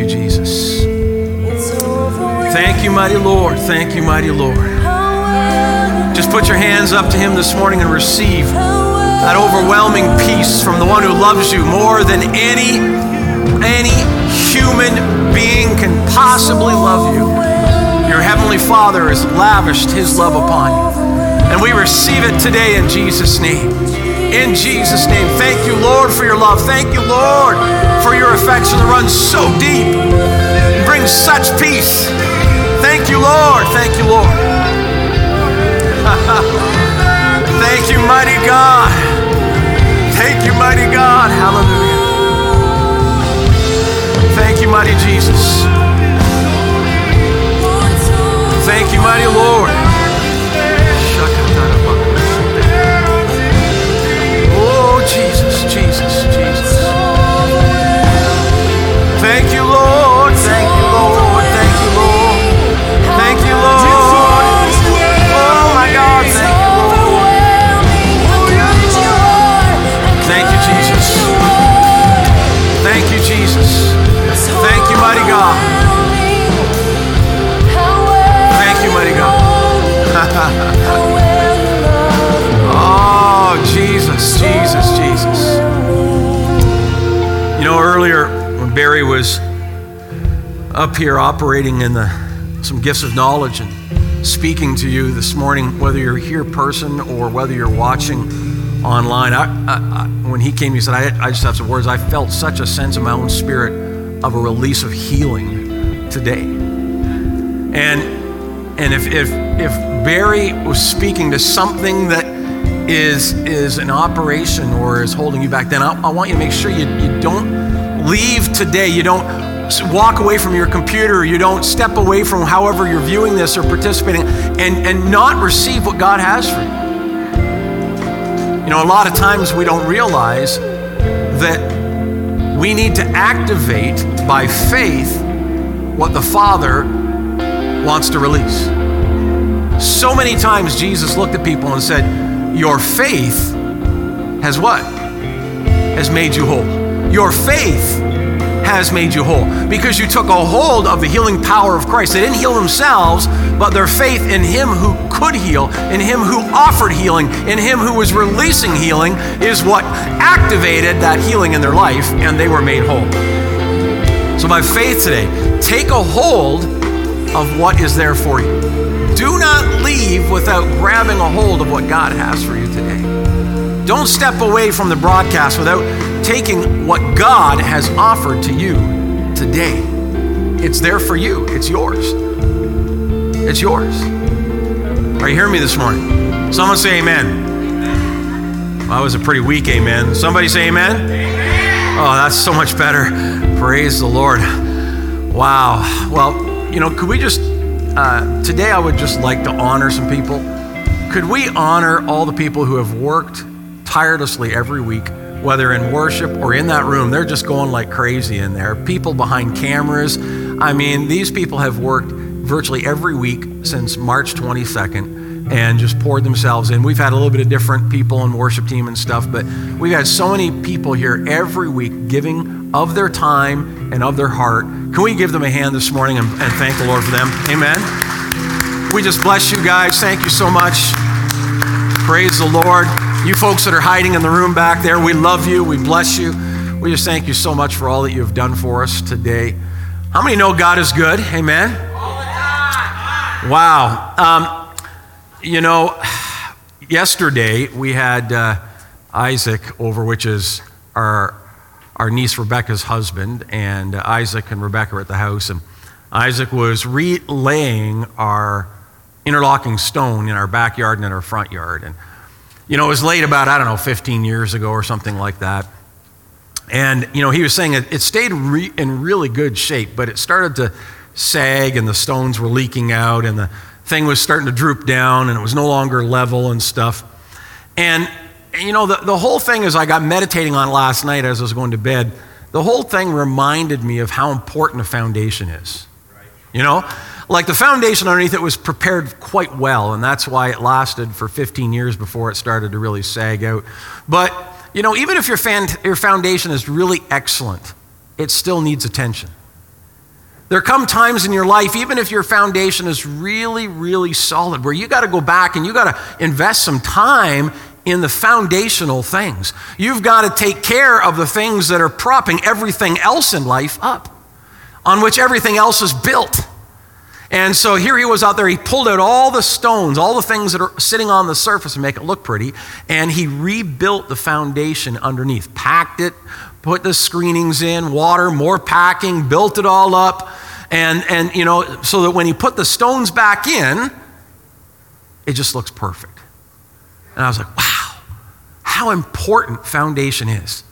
you, Jesus. Thank you, mighty Lord. Thank you, mighty Lord. Just put your hands up to Him this morning and receive that overwhelming peace from the one who loves you more than any, any human being can possibly love you. Your Heavenly Father has lavished His love upon you. And we receive it today in Jesus' name. In Jesus' name. Thank you, Lord, for your love. Thank you, Lord, for your affection that runs so deep and brings such peace. Thank you, Lord. Thank you, Lord. Thank you, mighty God. Thank you, mighty God. Hallelujah. Thank you, mighty Jesus. Thank you, mighty Lord. Oh, Jesus, Jesus, you, Jesus. Thank you, mighty God. Thank you, mighty God. oh, Jesus, Jesus, Jesus. You know, earlier when Barry was up here operating in the some gifts of knowledge and speaking to you this morning, whether you're here person or whether you're watching online, I, I, I, when he came, he said, I, I just have some words. I felt such a sense in my own spirit of a release of healing today. And and if, if, if Barry was speaking to something that is, is an operation or is holding you back, then I, I want you to make sure you, you don't leave today. You don't walk away from your computer. You don't step away from however you're viewing this or participating and, and not receive what God has for you. You know, a lot of times we don't realize that we need to activate by faith what the Father wants to release. So many times Jesus looked at people and said, Your faith has what? Has made you whole. Your faith has made you whole because you took a hold of the healing power of Christ. They didn't heal themselves, but their faith in Him who could heal, in Him who offered healing, in Him who was releasing healing is what activated that healing in their life, and they were made whole. So, by faith today, take a hold of what is there for you. Do not leave without grabbing a hold of what God has for you today. Don't step away from the broadcast without taking what God has offered to you today. It's there for you, it's yours. It's yours. Are you hearing me this morning? Someone say amen. Well, that was a pretty weak amen. Somebody say amen. Oh, that's so much better. Praise the Lord. Wow. Well, you know, could we just, uh, today I would just like to honor some people. Could we honor all the people who have worked tirelessly every week, whether in worship or in that room? They're just going like crazy in there. People behind cameras. I mean, these people have worked virtually every week since March 22nd and just poured themselves in. We've had a little bit of different people and worship team and stuff, but we've had so many people here every week giving of their time and of their heart. Can we give them a hand this morning and, and thank the Lord for them? Amen. We just bless you guys. Thank you so much. Praise the Lord. You folks that are hiding in the room back there, we love you. We bless you. We just thank you so much for all that you have done for us today. How many know God is good? Amen. Wow. Um, you know, yesterday we had uh, Isaac over, which is our, our niece Rebecca's husband, and uh, Isaac and Rebecca were at the house, and Isaac was relaying our interlocking stone in our backyard and in our front yard. And, you know, it was late about, I don't know, 15 years ago or something like that. And, you know, he was saying it, it stayed re- in really good shape, but it started to sag and the stones were leaking out and the thing was starting to droop down and it was no longer level and stuff. And, you know, the, the whole thing as I got meditating on last night as I was going to bed, the whole thing reminded me of how important a foundation is. You know, like the foundation underneath it was prepared quite well, and that's why it lasted for 15 years before it started to really sag out. But, you know, even if your, fan, your foundation is really excellent, it still needs attention. There come times in your life, even if your foundation is really, really solid, where you got to go back and you got to invest some time in the foundational things. You've got to take care of the things that are propping everything else in life up, on which everything else is built. And so here he was out there. He pulled out all the stones, all the things that are sitting on the surface and make it look pretty, and he rebuilt the foundation underneath, packed it, put the screenings in, water, more packing, built it all up. And, and, you know, so that when he put the stones back in, it just looks perfect. And I was like, wow, how important foundation is.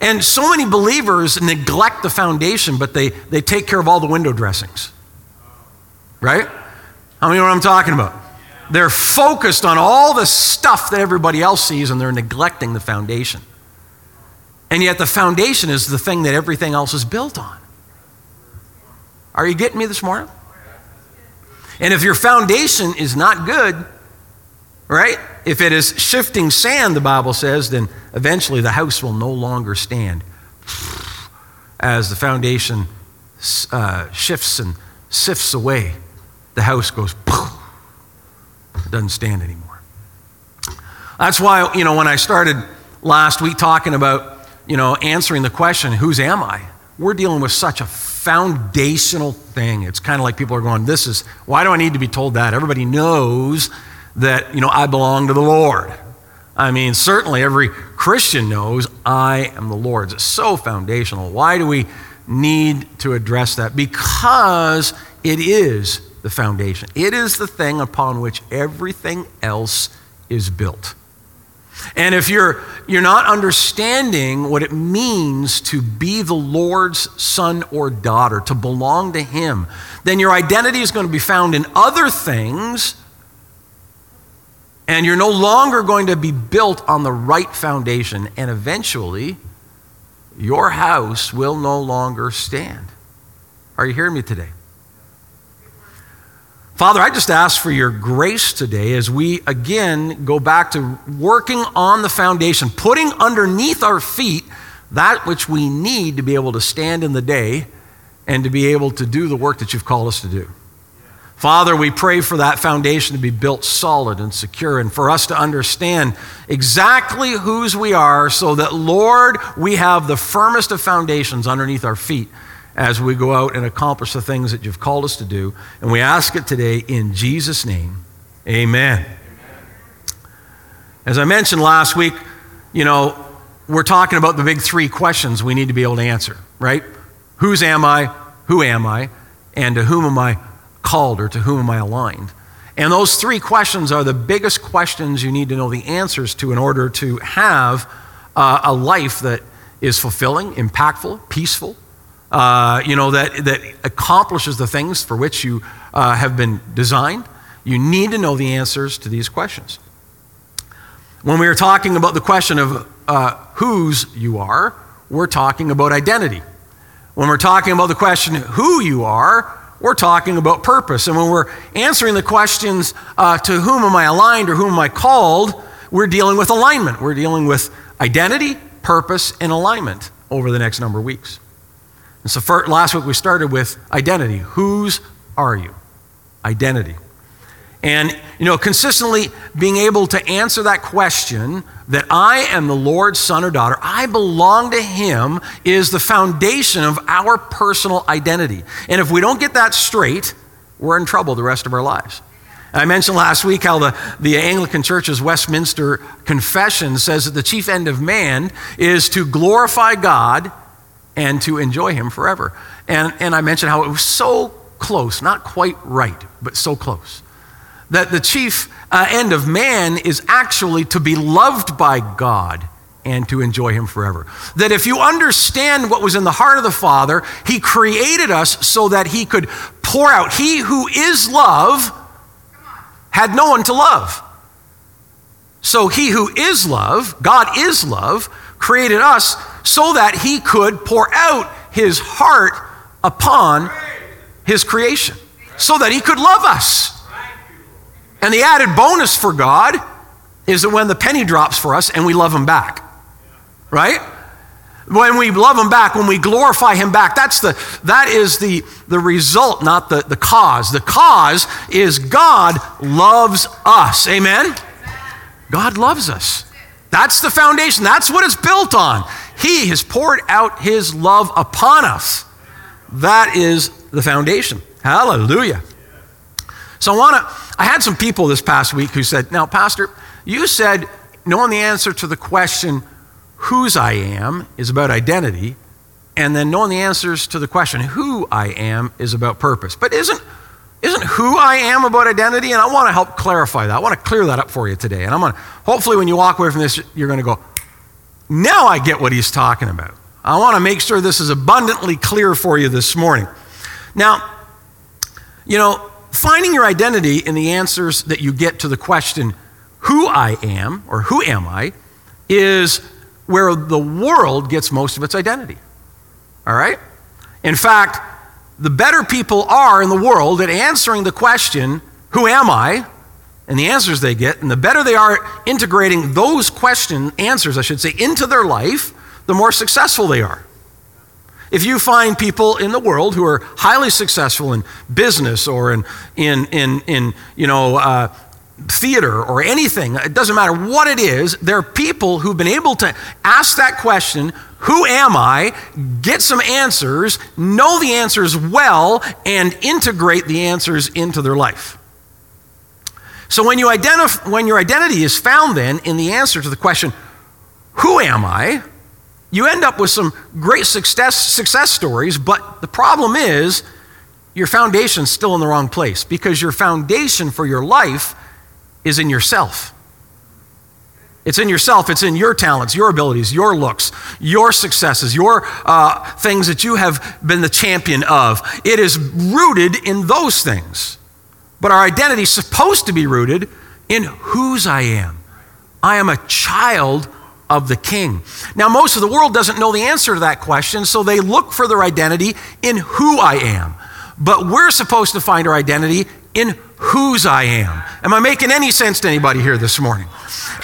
And so many believers neglect the foundation, but they, they take care of all the window dressings. Right? How many know what I'm talking about? They're focused on all the stuff that everybody else sees and they're neglecting the foundation. And yet, the foundation is the thing that everything else is built on. Are you getting me this morning? And if your foundation is not good, right? If it is shifting sand, the Bible says, then eventually the house will no longer stand. As the foundation uh, shifts and sifts away, the house goes, doesn't stand anymore. That's why, you know, when I started last week talking about you know, answering the question, whose am I? We're dealing with such a foundational thing. It's kind of like people are going, this is, why do I need to be told that? Everybody knows that, you know, I belong to the Lord. I mean, certainly every Christian knows I am the Lord's. It's so foundational. Why do we need to address that? Because it is the foundation, it is the thing upon which everything else is built. And if you're, you're not understanding what it means to be the Lord's son or daughter, to belong to Him, then your identity is going to be found in other things, and you're no longer going to be built on the right foundation. And eventually, your house will no longer stand. Are you hearing me today? Father, I just ask for your grace today as we again go back to working on the foundation, putting underneath our feet that which we need to be able to stand in the day and to be able to do the work that you've called us to do. Father, we pray for that foundation to be built solid and secure and for us to understand exactly whose we are so that, Lord, we have the firmest of foundations underneath our feet as we go out and accomplish the things that you've called us to do. And we ask it today in Jesus' name. Amen. As I mentioned last week, you know, we're talking about the big three questions we need to be able to answer, right? Whose am I? Who am I? And to whom am I called or to whom am I aligned? And those three questions are the biggest questions you need to know the answers to in order to have uh, a life that is fulfilling, impactful, peaceful, uh, you know, that, that accomplishes the things for which you uh, have been designed, you need to know the answers to these questions. When we are talking about the question of uh, whose you are, we're talking about identity. When we're talking about the question who you are, we're talking about purpose. And when we're answering the questions uh, to whom am I aligned or whom am I called, we're dealing with alignment. We're dealing with identity, purpose, and alignment over the next number of weeks. And so for, last week we started with identity. Whose are you? Identity. And, you know, consistently being able to answer that question that I am the Lord's son or daughter, I belong to Him, is the foundation of our personal identity. And if we don't get that straight, we're in trouble the rest of our lives. I mentioned last week how the, the Anglican Church's Westminster Confession says that the chief end of man is to glorify God and to enjoy Him forever. And, and I mentioned how it was so close, not quite right, but so close. That the chief uh, end of man is actually to be loved by God and to enjoy Him forever. That if you understand what was in the heart of the Father, He created us so that He could pour out. He who is love had no one to love. So He who is love, God is love, created us so that he could pour out his heart upon his creation, so that he could love us. And the added bonus for God is that when the penny drops for us and we love him back, right? When we love him back, when we glorify him back, that's the, that is the, the result, not the, the cause. The cause is God loves us. Amen? God loves us. That's the foundation. That's what it's built on. He has poured out his love upon us. That is the foundation. Hallelujah. So I want to I had some people this past week who said, "Now, pastor, you said knowing the answer to the question whose I am is about identity, and then knowing the answers to the question who I am is about purpose. But isn't, isn't who I am about identity? And I want to help clarify that. I want to clear that up for you today. And I'm going to, hopefully, when you walk away from this, you're going to go, now I get what he's talking about. I want to make sure this is abundantly clear for you this morning. Now, you know, finding your identity in the answers that you get to the question, who I am or who am I, is where the world gets most of its identity. All right? In fact, the better people are in the world at answering the question, Who am I? and the answers they get, and the better they are integrating those question answers, I should say, into their life, the more successful they are. If you find people in the world who are highly successful in business or in, in, in, in you know, uh, theater or anything, it doesn't matter what it is, there are people who've been able to ask that question who am I? Get some answers, know the answers well, and integrate the answers into their life. So when, you identif- when your identity is found then in the answer to the question, who am I? You end up with some great success, success stories, but the problem is your foundation's still in the wrong place because your foundation for your life is in yourself. It's in yourself, it's in your talents, your abilities, your looks, your successes, your uh, things that you have been the champion of. It is rooted in those things. But our identity is supposed to be rooted in whose I am. I am a child of the king. Now, most of the world doesn't know the answer to that question, so they look for their identity in who I am. But we're supposed to find our identity in whose I am. Am I making any sense to anybody here this morning?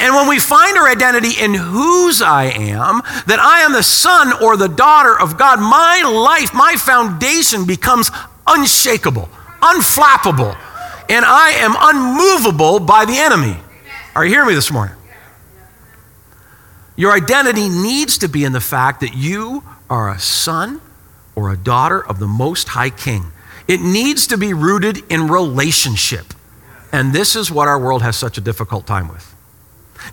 And when we find our identity in whose I am, that I am the son or the daughter of God, my life, my foundation becomes unshakable, unflappable, and I am unmovable by the enemy. Are you hearing me this morning? Your identity needs to be in the fact that you are a son or a daughter of the Most High King. It needs to be rooted in relationship. And this is what our world has such a difficult time with.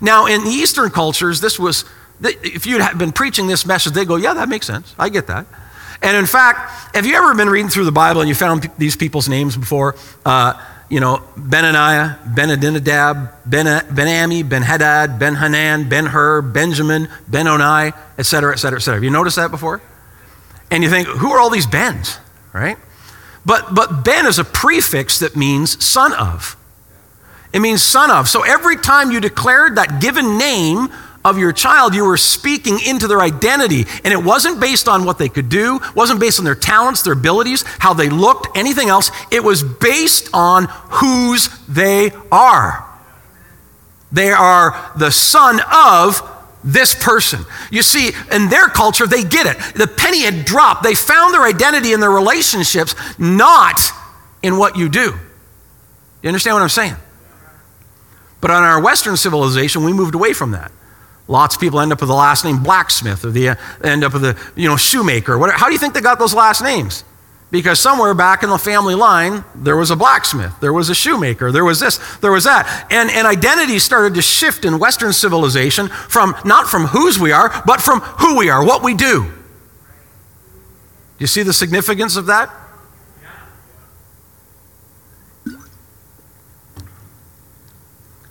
Now, in the Eastern cultures, this was, if you'd been preaching this message, they go, yeah, that makes sense. I get that. And in fact, have you ever been reading through the Bible and you found these people's names before? Uh, you know, Benaniah, Benadinadab, Ben, Benami, Ben-Hadad, Ben-Hanan, Ben-Hur, Benjamin, Ben-Oni, et cetera, et cetera, et cetera. Have you noticed that before? And you think, who are all these Bens, right? But, but Ben is a prefix that means son of. It means son of. So every time you declared that given name of your child, you were speaking into their identity. And it wasn't based on what they could do, wasn't based on their talents, their abilities, how they looked, anything else. It was based on whose they are. They are the son of this person. You see, in their culture, they get it. The penny had dropped. They found their identity in their relationships, not in what you do. You understand what I'm saying? But on our Western civilization, we moved away from that. Lots of people end up with the last name blacksmith or they uh, end up with the you know shoemaker. Whatever. How do you think they got those last names? Because somewhere back in the family line, there was a blacksmith, there was a shoemaker, there was this, there was that. And, and identity started to shift in Western civilization from not from whose we are, but from who we are, what we do. Do you see the significance of that?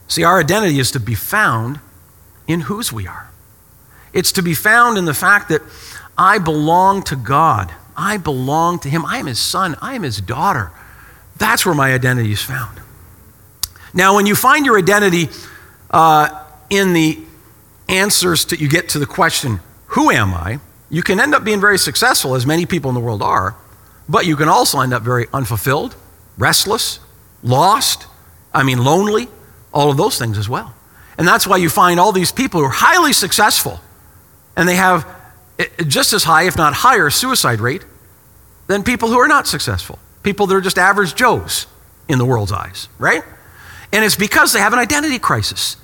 See, our identity is to be found in whose we are. It's to be found in the fact that I belong to God. I belong to Him. I am His son. I am His daughter. That's where my identity is found. Now, when you find your identity uh, in the answers that you get to the question, Who am I? you can end up being very successful, as many people in the world are, but you can also end up very unfulfilled, restless, lost, I mean, lonely, all of those things as well. And that's why you find all these people who are highly successful and they have eh, just as high, if not higher, suicide rate than people who are not successful. People that are just average Joes in the world's eyes, right? And it's because they have an identity crisis.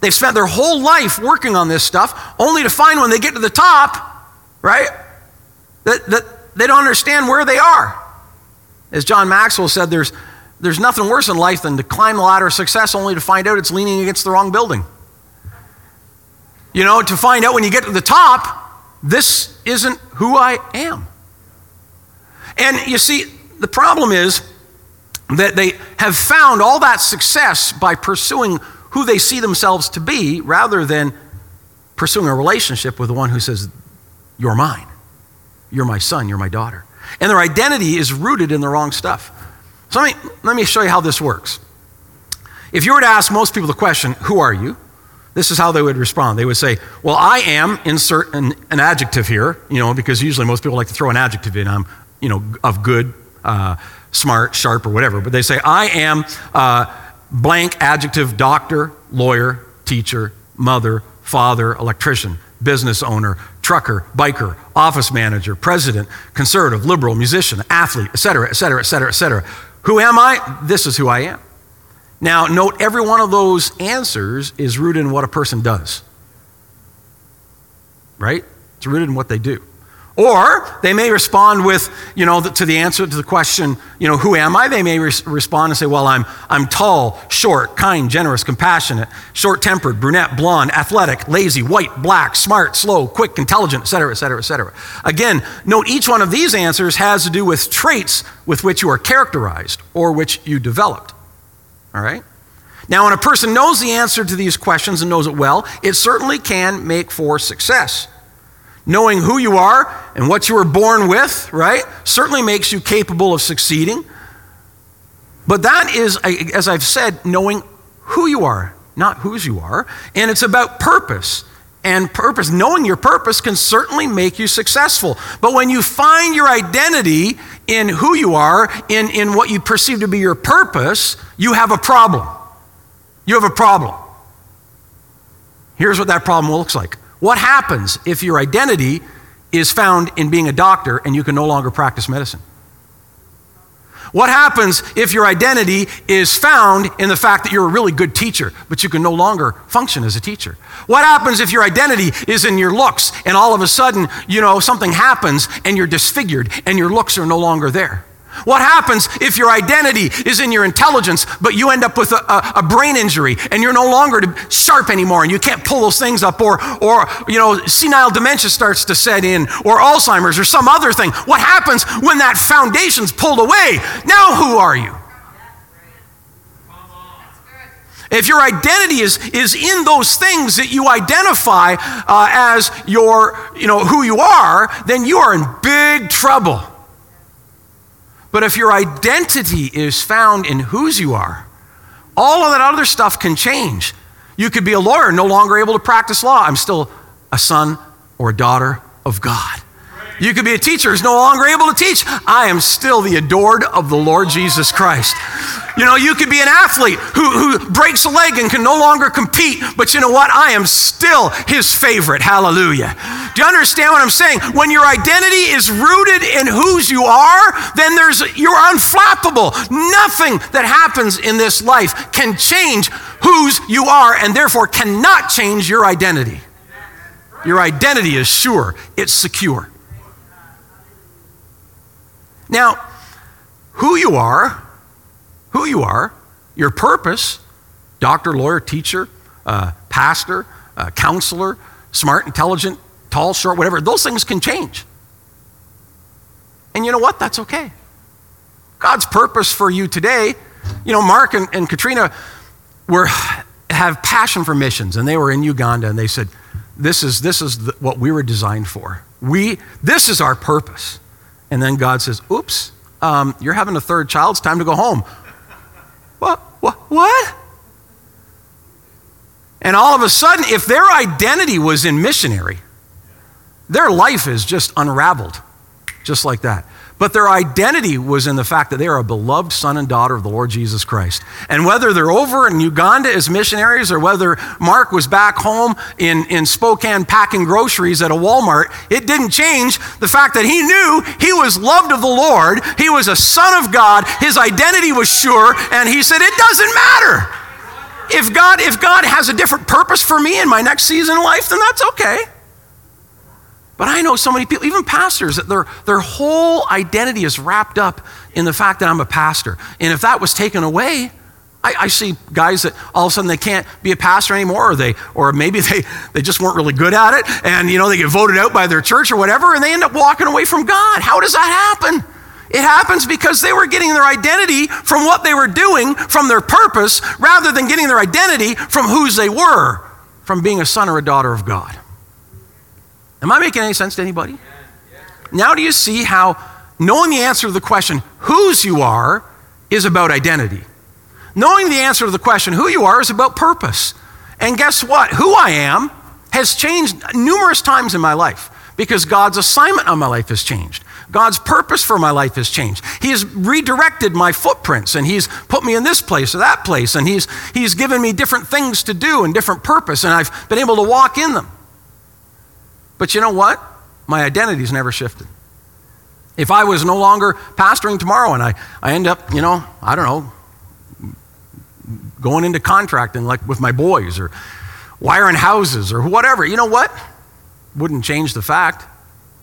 They've spent their whole life working on this stuff, only to find when they get to the top, right, that, that they don't understand where they are. As John Maxwell said, there's, there's nothing worse in life than to climb the ladder of success only to find out it's leaning against the wrong building. You know, to find out when you get to the top, this isn't who I am. And you see, the problem is that they have found all that success by pursuing who they see themselves to be rather than pursuing a relationship with the one who says, You're mine. You're my son. You're my daughter. And their identity is rooted in the wrong stuff. So let me, let me show you how this works. If you were to ask most people the question, Who are you? This is how they would respond. They would say, Well, I am, insert an, an adjective here, you know, because usually most people like to throw an adjective in. I'm, you know, of good, uh, smart, sharp, or whatever. But they say, I am uh, blank adjective doctor, lawyer, teacher, mother, father, electrician, business owner, trucker, biker, office manager, president, conservative, liberal, musician, athlete, etc., etc., etc., etc. Who am I? This is who I am. Now, note every one of those answers is rooted in what a person does. Right? It's rooted in what they do. Or they may respond with, you know, to the answer to the question, you know, who am I? They may re- respond and say, well, I'm, I'm tall, short, kind, generous, compassionate, short tempered, brunette, blonde, athletic, lazy, white, black, smart, slow, quick, intelligent, etc., etc., etc. Again, note each one of these answers has to do with traits with which you are characterized or which you developed. All right? Now, when a person knows the answer to these questions and knows it well, it certainly can make for success. Knowing who you are and what you were born with, right, certainly makes you capable of succeeding. But that is, as I've said, knowing who you are, not whose you are. And it's about purpose. And purpose, knowing your purpose can certainly make you successful. But when you find your identity in who you are, in, in what you perceive to be your purpose, you have a problem. You have a problem. Here's what that problem looks like. What happens if your identity is found in being a doctor and you can no longer practice medicine? What happens if your identity is found in the fact that you're a really good teacher, but you can no longer function as a teacher? What happens if your identity is in your looks and all of a sudden, you know, something happens and you're disfigured and your looks are no longer there? What happens if your identity is in your intelligence, but you end up with a, a, a, brain injury and you're no longer sharp anymore and you can't pull those things up, or, or you know, senile dementia starts to set in, or Alzheimer's, or some other thing? What happens when that foundation's pulled away? Now, who are you? If your identity is, is in those things that you identify uh, as your, you know, who you are, then you are in big trouble. But if your identity is found in whose you are, all of that other stuff can change. You could be a lawyer, no longer able to practice law. I'm still a son or a daughter of God. You could be a teacher who's no longer able to teach. I am still the adored of the Lord Jesus Christ. You know, you could be an athlete who, who breaks a leg and can no longer compete, but you know what? I am still his favorite. Hallelujah. Do you understand what I'm saying? When your identity is rooted in whose you are, then there's you're unflappable. Nothing that happens in this life can change whose you are and therefore cannot change your identity. Your identity is sure, it's secure. Now, who you are, who you are, your purpose, doctor, lawyer, teacher, uh, pastor, uh, counselor, smart, intelligent, tall, short, whatever, those things can change. And you know what? That's okay. God's purpose for you today, you know, Mark and, and Katrina were have passion for missions, and they were in Uganda, and they said, "This is this is the, what we were designed for. We this is our purpose." And then God says, Oops, um, you're having a third child. It's time to go home. What? What? What? And all of a sudden, if their identity was in missionary, their life is just unraveled. just like that. But their identity was in the fact that they are a beloved son and daughter of the Lord Jesus Christ. And whether they're over in Uganda as missionaries or whether Mark was back home in, in Spokane packing groceries at a Walmart, it didn't change the fact that he knew he was loved of the Lord. He was a son of God. His identity was sure. And he said, It doesn't matter. If God, if God has a different purpose for me in my next season of life, then that's okay. But I know so many people, even pastors, that their, their whole identity is wrapped up in the fact that I'm a pastor. And if that was taken away, I, I, see guys that all of a sudden they can't be a pastor anymore, or they, or maybe they, they just weren't really good at it, and you know they get voted out by their church or whatever, and they end up walking away from God. How does that happen? It happens because they were getting their identity from what they were doing, from their purpose, rather than getting their identity from whose they were, from being a son or a daughter of God. Am I making any sense to anybody? Now, do you see how knowing the answer to the question, whose you are, is about identity? Knowing the answer to the question, who you are, is about purpose. And guess what? Who I am has changed numerous times in my life because God's assignment on my life has changed. God's purpose for my life has changed. He has redirected my footprints and He's put me in this place or that place and He's, he's given me different things to do and different purpose and I've been able to walk in them. But you know what? My identity's never shifted. If I was no longer pastoring tomorrow and I, I end up, you know, I don't know, going into contracting like with my boys or wiring houses or whatever, you know what? Wouldn't change the fact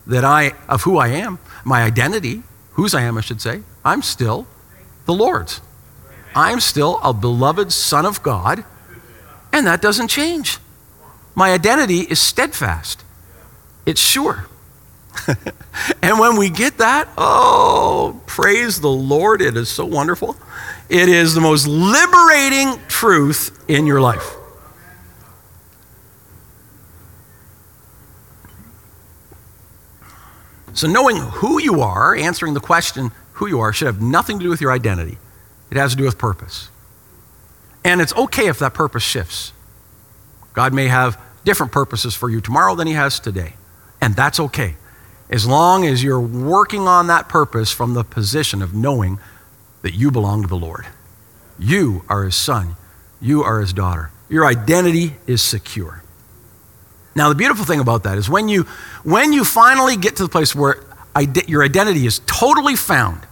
that I, of who I am, my identity, whose I am, I should say. I'm still the Lord's. I'm still a beloved Son of God, and that doesn't change. My identity is steadfast. It's sure. and when we get that, oh, praise the Lord. It is so wonderful. It is the most liberating truth in your life. So, knowing who you are, answering the question who you are, should have nothing to do with your identity. It has to do with purpose. And it's okay if that purpose shifts. God may have different purposes for you tomorrow than He has today. And that's okay. As long as you're working on that purpose from the position of knowing that you belong to the Lord. You are his son. You are his daughter. Your identity is secure. Now, the beautiful thing about that is when you, when you finally get to the place where your identity is totally found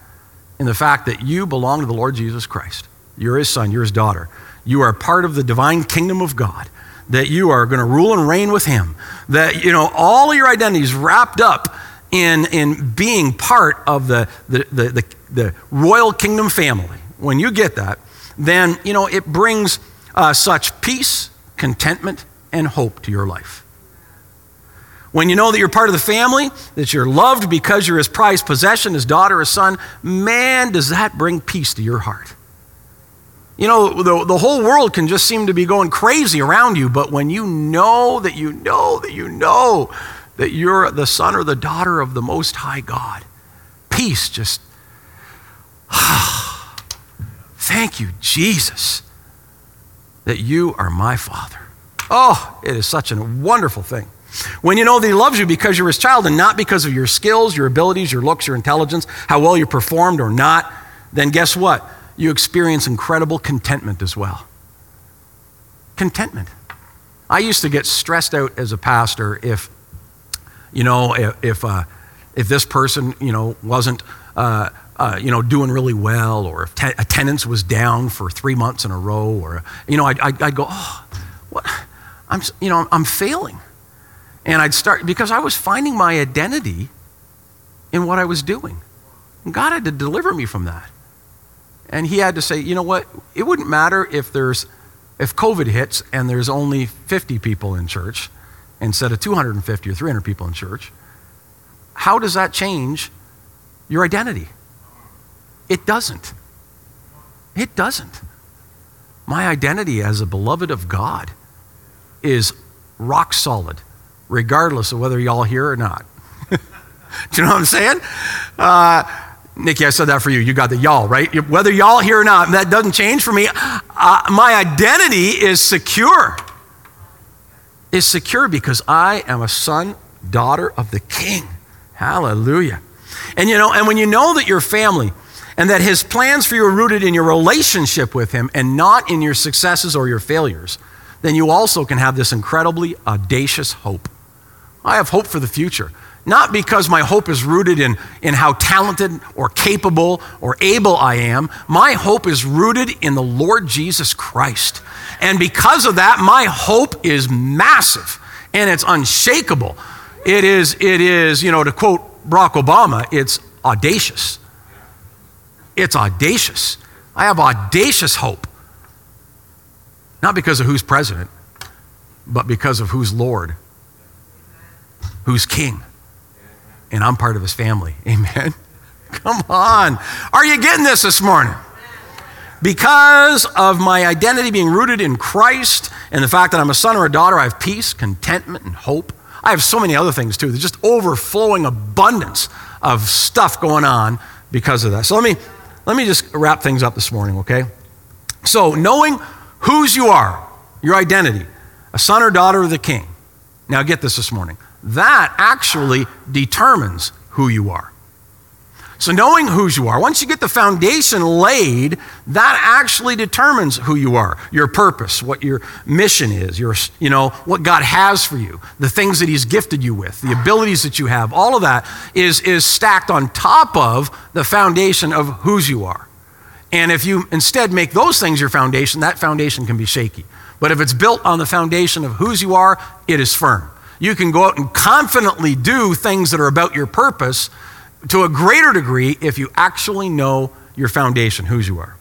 in the fact that you belong to the Lord Jesus Christ, you're his son, you're his daughter, you are part of the divine kingdom of God, that you are going to rule and reign with him, that, you know, all of your identity is wrapped up in, in being part of the, the, the, the, the royal kingdom family. When you get that, then, you know, it brings uh, such peace, contentment, and hope to your life. When you know that you're part of the family, that you're loved because you're his prized possession, his daughter, his son, man, does that bring peace to your heart. You know, the, the whole world can just seem to be going crazy around you, but when you know that you know that you know that you're the son or the daughter of the Most High God, peace just, thank you, Jesus, that you are my Father. Oh, it is such a wonderful thing. When you know that He loves you because you're His child and not because of your skills, your abilities, your looks, your intelligence, how well you performed or not, then guess what? You experience incredible contentment as well. Contentment. I used to get stressed out as a pastor if, you know, if, if, uh, if this person, you know, wasn't, uh, uh, you know, doing really well, or if te- attendance was down for three months in a row, or, you know, I'd, I'd, I'd go, oh, what? I'm, you know, I'm failing. And I'd start, because I was finding my identity in what I was doing. And God had to deliver me from that. And he had to say, you know what? It wouldn't matter if there's if COVID hits and there's only 50 people in church instead of 250 or 300 people in church. How does that change your identity? It doesn't. It doesn't. My identity as a beloved of God is rock solid, regardless of whether y'all here or not. Do you know what I'm saying? Uh, Nikki, I said that for you. You got the y'all, right? Whether y'all here or not, that doesn't change for me. Uh, my identity is secure. Is secure because I am a son, daughter of the King. Hallelujah. And you know, and when you know that your family and that his plans for you are rooted in your relationship with him and not in your successes or your failures, then you also can have this incredibly audacious hope. I have hope for the future. Not because my hope is rooted in, in how talented or capable or able I am. My hope is rooted in the Lord Jesus Christ. And because of that, my hope is massive and it's unshakable. It is, it is, you know, to quote Barack Obama, it's audacious. It's audacious. I have audacious hope. Not because of who's president, but because of who's Lord, who's king and I'm part of his family. Amen. Come on. Are you getting this this morning? Because of my identity being rooted in Christ and the fact that I'm a son or a daughter, I have peace, contentment, and hope. I have so many other things too. There's just overflowing abundance of stuff going on because of that. So let me let me just wrap things up this morning, okay? So knowing whose you are, your identity, a son or daughter of the king. Now get this this morning that actually determines who you are. So, knowing who you are, once you get the foundation laid, that actually determines who you are, your purpose, what your mission is, your, you know, what God has for you, the things that He's gifted you with, the abilities that you have, all of that is, is stacked on top of the foundation of whose you are. And if you instead make those things your foundation, that foundation can be shaky. But if it's built on the foundation of whose you are, it is firm. You can go out and confidently do things that are about your purpose to a greater degree if you actually know your foundation, whose you are.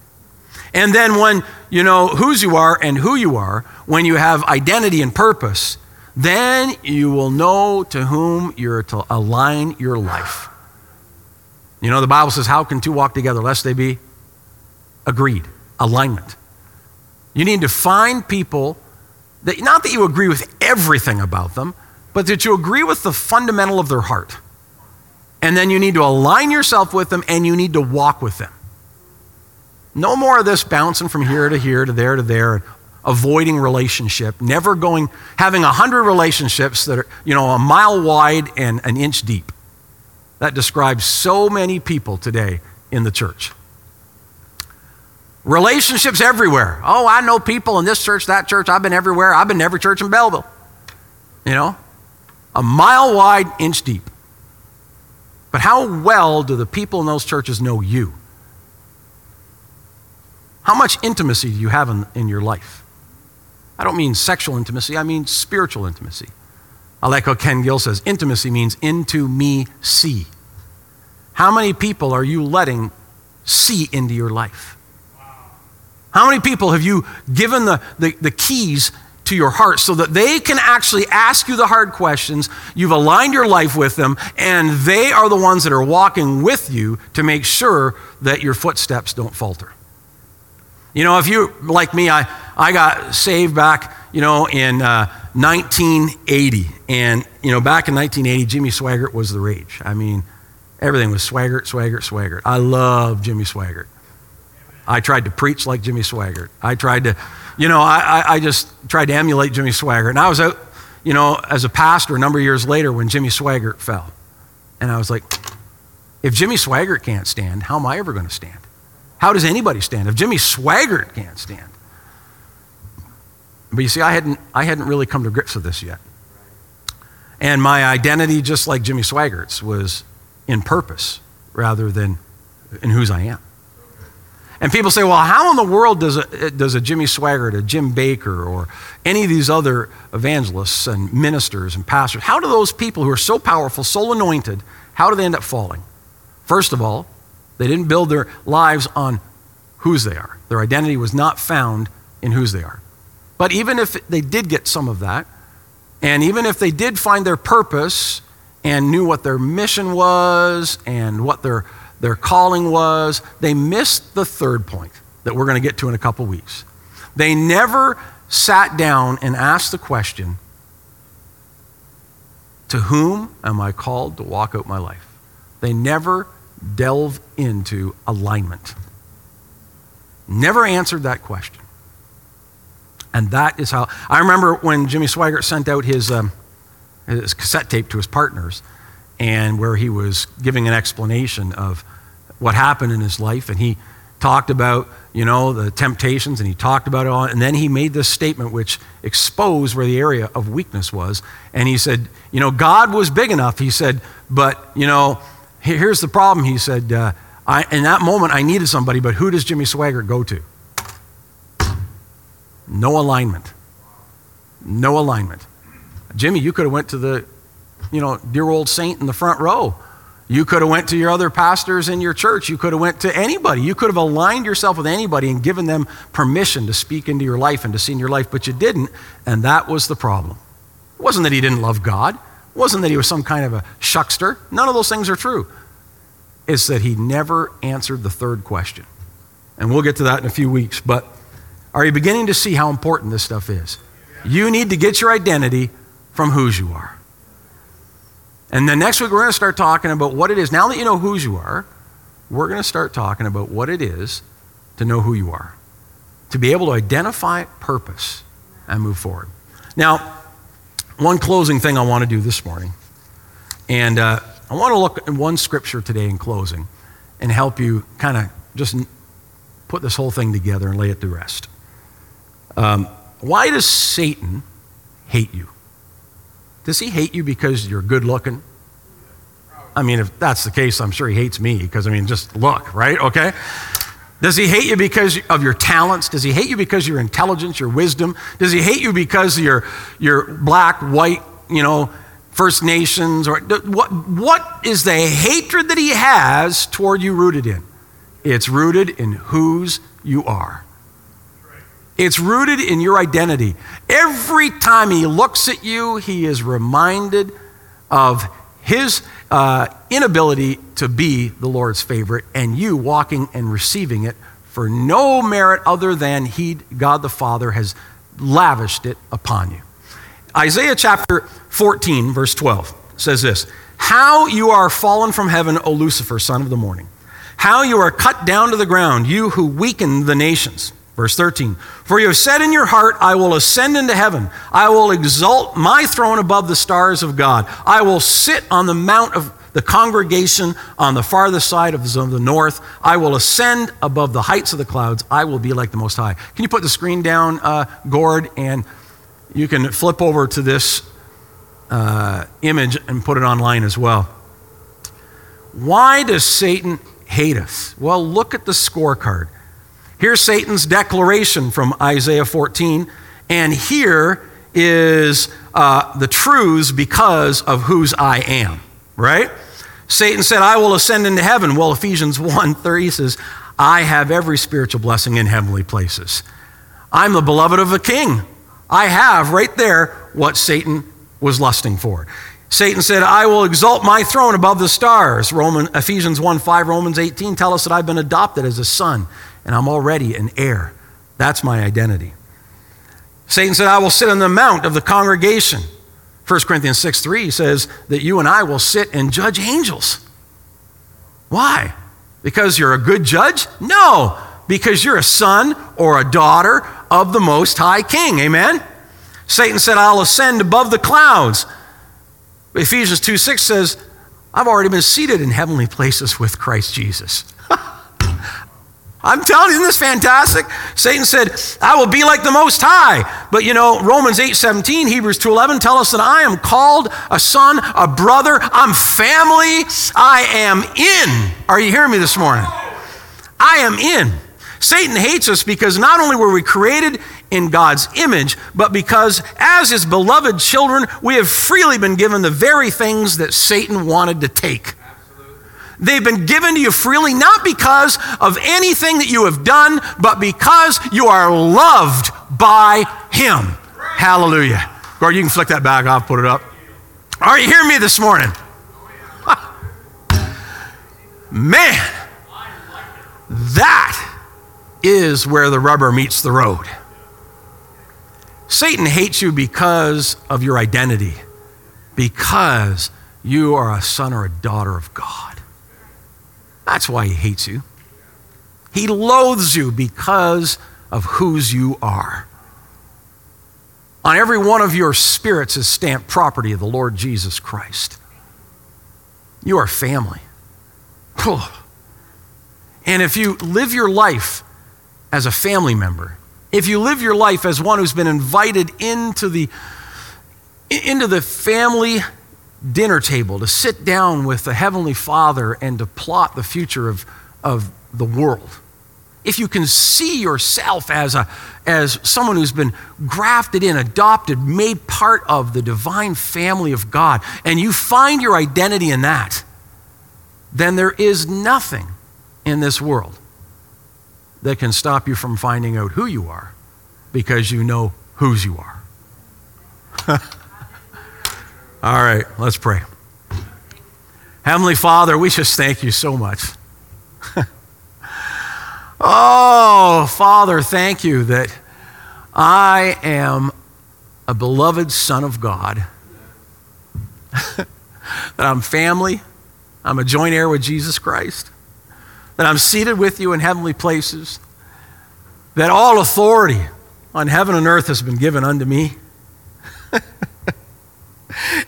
And then when you know whose you are and who you are, when you have identity and purpose, then you will know to whom you're to align your life. You know, the Bible says, How can two walk together lest they be agreed? Alignment. You need to find people that, not that you agree with everything about them, but that you agree with the fundamental of their heart. And then you need to align yourself with them and you need to walk with them. No more of this bouncing from here to here to there to there, avoiding relationship, never going, having a hundred relationships that are, you know, a mile wide and an inch deep. That describes so many people today in the church. Relationships everywhere. Oh, I know people in this church, that church. I've been everywhere. I've been to every church in Belleville. You know, a mile wide, inch deep. But how well do the people in those churches know you? How much intimacy do you have in, in your life? I don't mean sexual intimacy, I mean spiritual intimacy. I like Ken Gill says intimacy means into me see. How many people are you letting see into your life? How many people have you given the, the, the keys to your heart so that they can actually ask you the hard questions. You've aligned your life with them, and they are the ones that are walking with you to make sure that your footsteps don't falter. You know, if you, like me, I, I got saved back, you know, in uh, 1980. And, you know, back in 1980, Jimmy Swaggart was the rage. I mean, everything was Swaggart, Swaggart, Swaggart. I love Jimmy Swaggart. I tried to preach like Jimmy Swaggart. I tried to you know, I, I just tried to emulate Jimmy Swaggart. And I was out, you know, as a pastor a number of years later when Jimmy Swaggart fell. And I was like, if Jimmy Swaggart can't stand, how am I ever going to stand? How does anybody stand if Jimmy Swaggart can't stand? But you see, I hadn't, I hadn't really come to grips with this yet. And my identity, just like Jimmy Swaggart's, was in purpose rather than in whose I am. And people say, well, how in the world does a, does a Jimmy Swaggart, a Jim Bakker, or any of these other evangelists and ministers and pastors, how do those people who are so powerful, so anointed, how do they end up falling? First of all, they didn't build their lives on whose they are. Their identity was not found in whose they are. But even if they did get some of that, and even if they did find their purpose and knew what their mission was and what their their calling was, they missed the third point that we're going to get to in a couple weeks. They never sat down and asked the question To whom am I called to walk out my life? They never delve into alignment. Never answered that question. And that is how I remember when Jimmy Swaggart sent out his, um, his cassette tape to his partners and where he was giving an explanation of what happened in his life. And he talked about, you know, the temptations and he talked about it all. And then he made this statement which exposed where the area of weakness was. And he said, you know, God was big enough. He said, but, you know, here's the problem. He said, uh, I, in that moment, I needed somebody, but who does Jimmy Swaggart go to? No alignment. No alignment. Jimmy, you could have went to the, you know, dear old saint in the front row. You could have went to your other pastors in your church. You could have went to anybody. You could have aligned yourself with anybody and given them permission to speak into your life and to see in your life, but you didn't, and that was the problem. It wasn't that he didn't love God. It wasn't that he was some kind of a shuckster. None of those things are true. It's that he never answered the third question. And we'll get to that in a few weeks, but are you beginning to see how important this stuff is? You need to get your identity from whose you are. And then next week, we're going to start talking about what it is. Now that you know whose you are, we're going to start talking about what it is to know who you are, to be able to identify purpose and move forward. Now, one closing thing I want to do this morning, and uh, I want to look at one scripture today in closing and help you kind of just put this whole thing together and lay it to rest. Um, why does Satan hate you? Does he hate you because you're good looking? I mean, if that's the case, I'm sure he hates me because, I mean, just look, right? Okay? Does he hate you because of your talents? Does he hate you because of your intelligence, your wisdom? Does he hate you because of your, your black, white, you know, First Nations? Or what, what is the hatred that he has toward you rooted in? It's rooted in whose you are. It's rooted in your identity. Every time he looks at you, he is reminded of his uh, inability to be the Lord's favorite and you walking and receiving it for no merit other than he, God the Father, has lavished it upon you. Isaiah chapter 14, verse 12 says this How you are fallen from heaven, O Lucifer, son of the morning. How you are cut down to the ground, you who weaken the nations. Verse 13 For you have said in your heart, I will ascend into heaven. I will exalt my throne above the stars of God. I will sit on the mount of the congregation on the farthest side of the north. I will ascend above the heights of the clouds. I will be like the Most High. Can you put the screen down, uh, Gord? And you can flip over to this uh, image and put it online as well. Why does Satan hate us? Well, look at the scorecard. Here's Satan's declaration from Isaiah 14, and here is uh, the truths because of whose I am, right? Satan said, I will ascend into heaven. Well, Ephesians 1 3 says, I have every spiritual blessing in heavenly places. I'm the beloved of a king. I have right there what Satan was lusting for. Satan said, I will exalt my throne above the stars. Roman, Ephesians 1 5, Romans 18 tell us that I've been adopted as a son and I'm already an heir. That's my identity. Satan said, I will sit on the mount of the congregation. 1 Corinthians 6 3 says that you and I will sit and judge angels. Why? Because you're a good judge? No, because you're a son or a daughter of the Most High King. Amen? Satan said, I'll ascend above the clouds. Ephesians 2 6 says, I've already been seated in heavenly places with Christ Jesus. I'm telling you, isn't this fantastic? Satan said, I will be like the Most High. But you know, Romans 8 17, Hebrews 2 11 tell us that I am called a son, a brother, I'm family, I am in. Are you hearing me this morning? I am in. Satan hates us because not only were we created in God's image, but because as his beloved children, we have freely been given the very things that Satan wanted to take. They've been given to you freely, not because of anything that you have done, but because you are loved by Him. Hallelujah. Gord, you can flick that bag off, put it up. Are you hearing me this morning? Man, that is where the rubber meets the road. Satan hates you because of your identity, because you are a son or a daughter of God. That's why he hates you. He loathes you because of whose you are. On every one of your spirits is stamped property of the Lord Jesus Christ. You are family. And if you live your life as a family member, if you live your life as one who's been invited into the, into the family dinner table to sit down with the Heavenly Father and to plot the future of, of the world, if you can see yourself as, a, as someone who's been grafted in, adopted, made part of the divine family of God, and you find your identity in that, then there is nothing in this world that can stop you from finding out who you are because you know whose you are. All right, let's pray. Heavenly Father, we just thank you so much. oh, Father, thank you that I am a beloved Son of God, that I'm family, I'm a joint heir with Jesus Christ that I'm seated with you in heavenly places, that all authority on heaven and earth has been given unto me.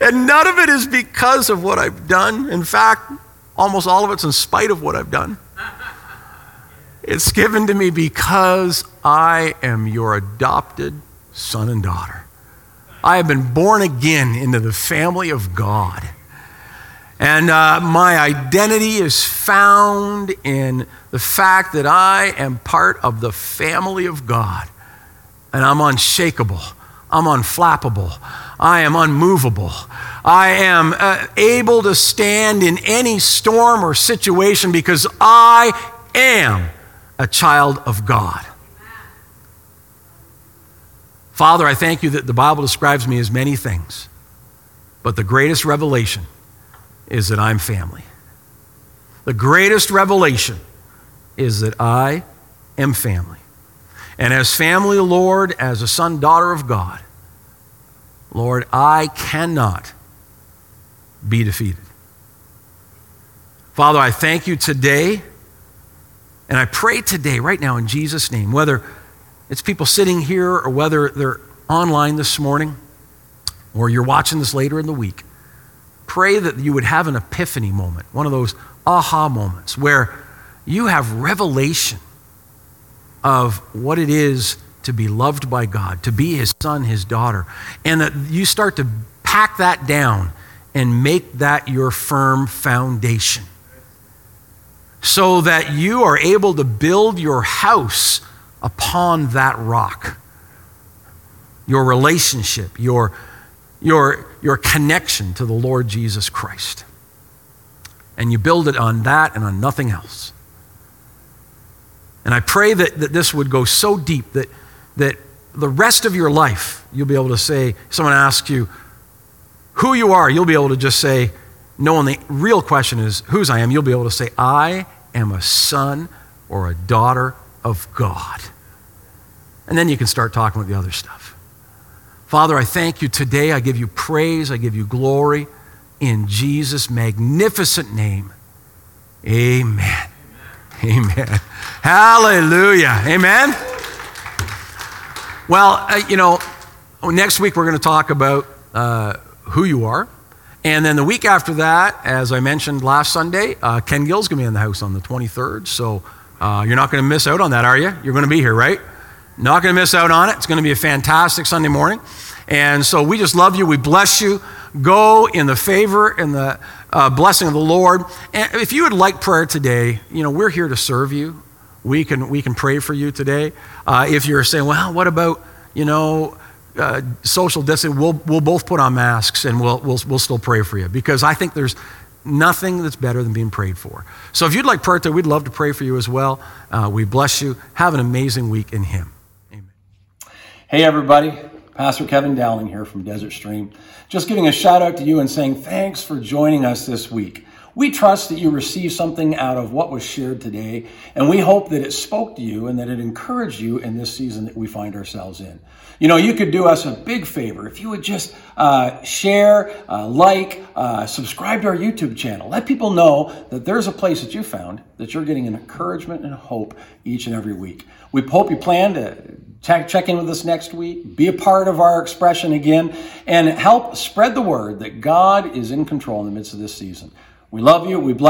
And none of it is because of what I've done. In fact, almost all of it's in spite of what I've done. It's given to me because I am your adopted son and daughter. I have been born again into the family of God. And uh, my identity is found in the fact that I am part of the family of God. And I'm unshakable. I'm unflappable. I am unmovable. I am uh, able to stand in any storm or situation because I am a child of God. Father, I thank you that the Bible describes me as many things, but the greatest revelation is that I'm family. The greatest revelation is that I am family. And as family, Lord, as a son, daughter of God, Lord, I cannot be defeated. Father, I thank you today, and I pray today, right now, in Jesus' name, whether it's people sitting here or whether they're online this morning or you're watching this later in the week, pray that you would have an epiphany moment, one of those aha moments where you have revelation of what it is to be loved by God, to be his son, his daughter, and that you start to pack that down and make that your firm foundation so that you are able to build your house upon that rock. Your relationship, your your, your connection to the Lord Jesus Christ. And you build it on that and on nothing else. And I pray that, that this would go so deep that, that the rest of your life, you'll be able to say, someone asks you who you are, you'll be able to just say, no, and the real question is whose I am, you'll be able to say, I am a son or a daughter of God. And then you can start talking with the other stuff. Father, I thank you today. I give you praise. I give you glory in Jesus' magnificent name. Amen. Amen. Amen. Hallelujah. Amen. Well, uh, you know, next week we're going to talk about uh, who you are. And then the week after that, as I mentioned last Sunday, uh, Ken Gill's going to be in the house on the 23rd. So uh, you're not going to miss out on that, are you? You're going to be here, right? Not going to miss out on it. It's going to be a fantastic Sunday morning. And so we just love you. We bless you. Go in the favor and the uh, blessing of the Lord. And if you would like prayer today, you know, we're here to serve you. We can, we can pray for you today. Uh, if you're saying, well, what about, you know, uh, social distancing, we'll, we'll both put on masks and we'll, we'll, we'll still pray for you because I think there's nothing that's better than being prayed for. So if you'd like prayer today, we'd love to pray for you as well. Uh, we bless you. Have an amazing week in Him. Amen. Hey, everybody. Pastor Kevin Dowling here from Desert Stream. Just giving a shout out to you and saying thanks for joining us this week. We trust that you received something out of what was shared today, and we hope that it spoke to you and that it encouraged you in this season that we find ourselves in. You know, you could do us a big favor if you would just uh, share, uh, like, uh, subscribe to our YouTube channel. Let people know that there's a place that you found that you're getting an encouragement and hope each and every week. We hope you plan to Check, check in with us next week. Be a part of our expression again and help spread the word that God is in control in the midst of this season. We love you. We bless